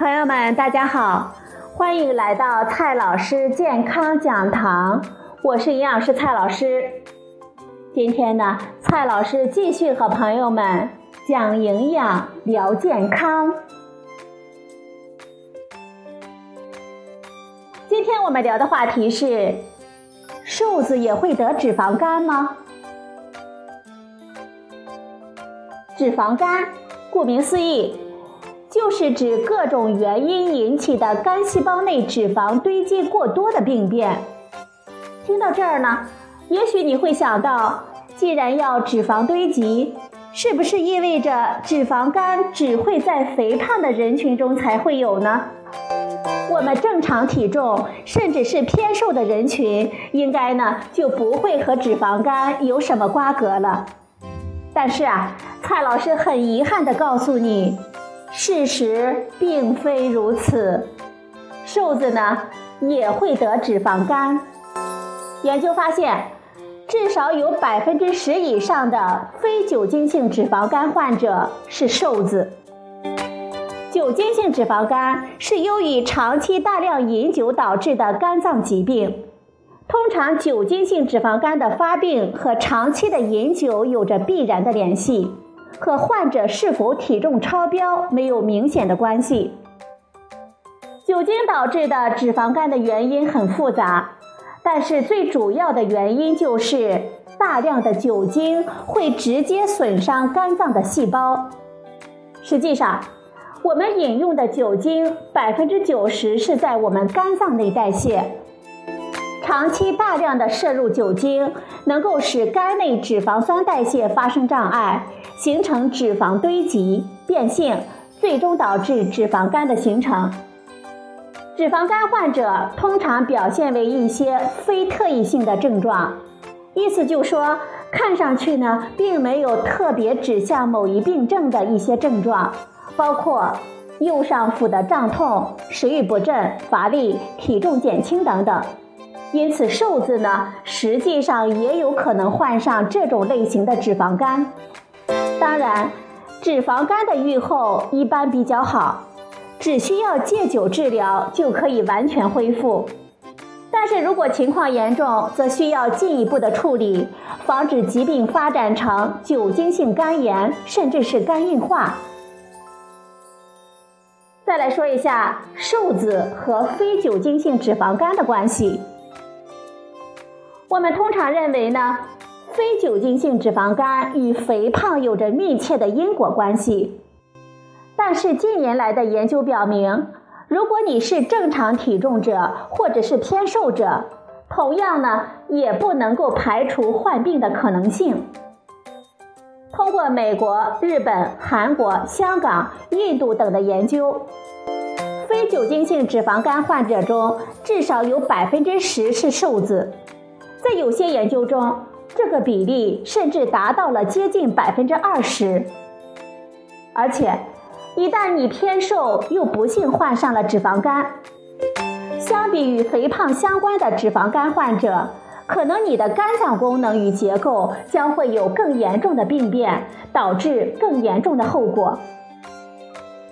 朋友们，大家好，欢迎来到蔡老师健康讲堂，我是营养师蔡老师。今天呢，蔡老师继续和朋友们讲营养、聊健康。今天我们聊的话题是：瘦子也会得脂肪肝吗？脂肪肝，顾名思义，就是指各种原因引起的肝细胞内脂肪堆积过多的病变。听到这儿呢，也许你会想到，既然要脂肪堆积，是不是意味着脂肪肝只会在肥胖的人群中才会有呢？我们正常体重甚至是偏瘦的人群，应该呢就不会和脂肪肝有什么瓜葛了。但是啊，蔡老师很遗憾地告诉你，事实并非如此。瘦子呢也会得脂肪肝。研究发现，至少有百分之十以上的非酒精性脂肪肝患者是瘦子。酒精性脂肪肝是由于长期大量饮酒导致的肝脏疾病。通常，酒精性脂肪肝的发病和长期的饮酒有着必然的联系，和患者是否体重超标没有明显的关系。酒精导致的脂肪肝的原因很复杂，但是最主要的原因就是大量的酒精会直接损伤肝脏的细胞。实际上，我们饮用的酒精百分之九十是在我们肝脏内代谢。长期大量的摄入酒精，能够使肝内脂肪酸代谢发生障碍，形成脂肪堆积、变性，最终导致脂肪肝的形成。脂肪肝患者通常表现为一些非特异性的症状，意思就说，看上去呢，并没有特别指向某一病症的一些症状，包括右上腹的胀痛、食欲不振、乏力、体重减轻等等。因此，瘦子呢，实际上也有可能患上这种类型的脂肪肝。当然，脂肪肝的预后一般比较好，只需要戒酒治疗就可以完全恢复。但是如果情况严重，则需要进一步的处理，防止疾病发展成酒精性肝炎，甚至是肝硬化。再来说一下瘦子和非酒精性脂肪肝的关系。我们通常认为呢，非酒精性脂肪肝与肥胖有着密切的因果关系。但是近年来的研究表明，如果你是正常体重者或者是偏瘦者，同样呢也不能够排除患病的可能性。通过美国、日本、韩国、香港、印度等的研究，非酒精性脂肪肝患者中至少有百分之十是瘦子。在有些研究中，这个比例甚至达到了接近百分之二十。而且，一旦你偏瘦又不幸患上了脂肪肝，相比与肥胖相关的脂肪肝患者，可能你的肝脏功能与结构将会有更严重的病变，导致更严重的后果。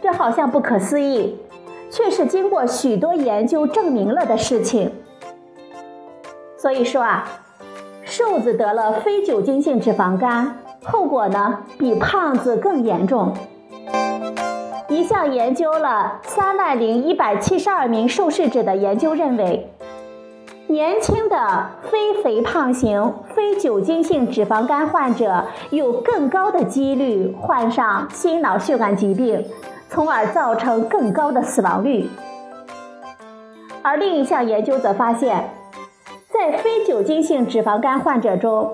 这好像不可思议，却是经过许多研究证明了的事情。所以说啊，瘦子得了非酒精性脂肪肝，后果呢比胖子更严重。一项研究了三万零一百七十二名受试者的研究认为，年轻的非肥胖型非酒精性脂肪肝患者有更高的几率患上心脑血管疾病，从而造成更高的死亡率。而另一项研究则发现。在非酒精性脂肪肝患者中，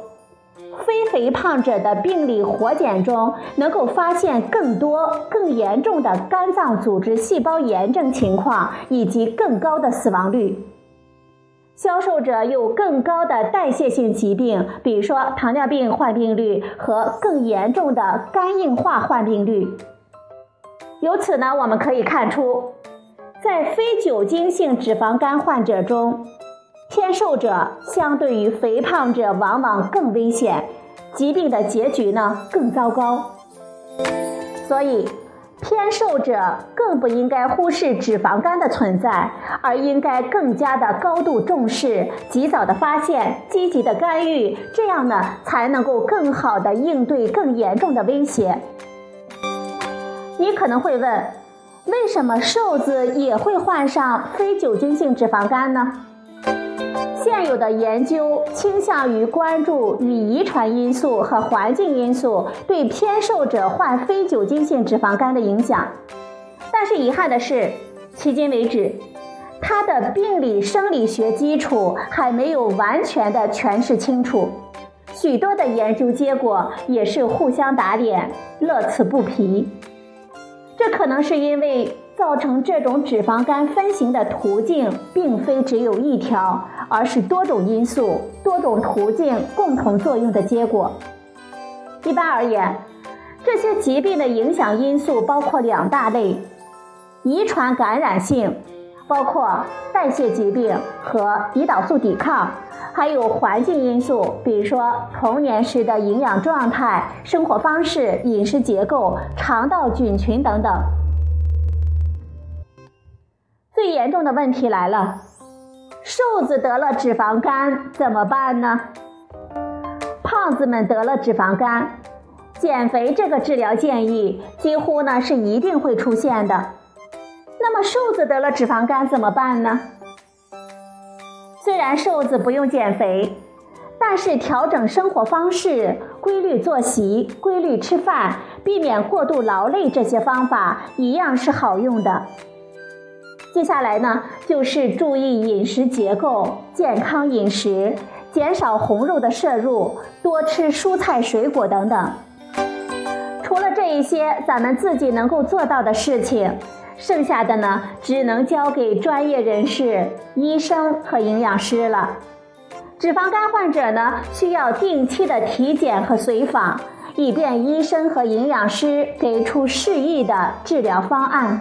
非肥胖者的病理活检中能够发现更多、更严重的肝脏组织细胞炎症情况，以及更高的死亡率。消瘦者有更高的代谢性疾病，比如说糖尿病患病率和更严重的肝硬化患病率。由此呢，我们可以看出，在非酒精性脂肪肝患者中。偏瘦者相对于肥胖者往往更危险，疾病的结局呢更糟糕。所以，偏瘦者更不应该忽视脂肪肝的存在，而应该更加的高度重视，及早的发现，积极的干预，这样呢才能够更好的应对更严重的威胁。你可能会问，为什么瘦子也会患上非酒精性脂肪肝呢？现有的研究倾向于关注与遗传因素和环境因素对偏瘦者患非酒精性脂肪肝的影响，但是遗憾的是，迄今为止，它的病理生理学基础还没有完全的诠释清楚，许多的研究结果也是互相打脸，乐此不疲。这可能是因为。造成这种脂肪肝分型的途径，并非只有一条，而是多种因素、多种途径共同作用的结果。一般而言，这些疾病的影响因素包括两大类：遗传感染性，包括代谢疾病和胰岛素抵抗；还有环境因素，比如说童年时的营养状态、生活方式、饮食结构、肠道菌群等等。最严重的问题来了，瘦子得了脂肪肝怎么办呢？胖子们得了脂肪肝，减肥这个治疗建议几乎呢是一定会出现的。那么瘦子得了脂肪肝怎么办呢？虽然瘦子不用减肥，但是调整生活方式、规律作息、规律吃饭、避免过度劳累这些方法一样是好用的。接下来呢，就是注意饮食结构，健康饮食，减少红肉的摄入，多吃蔬菜水果等等。除了这一些咱们自己能够做到的事情，剩下的呢，只能交给专业人士、医生和营养师了。脂肪肝患者呢，需要定期的体检和随访，以便医生和营养师给出适宜的治疗方案。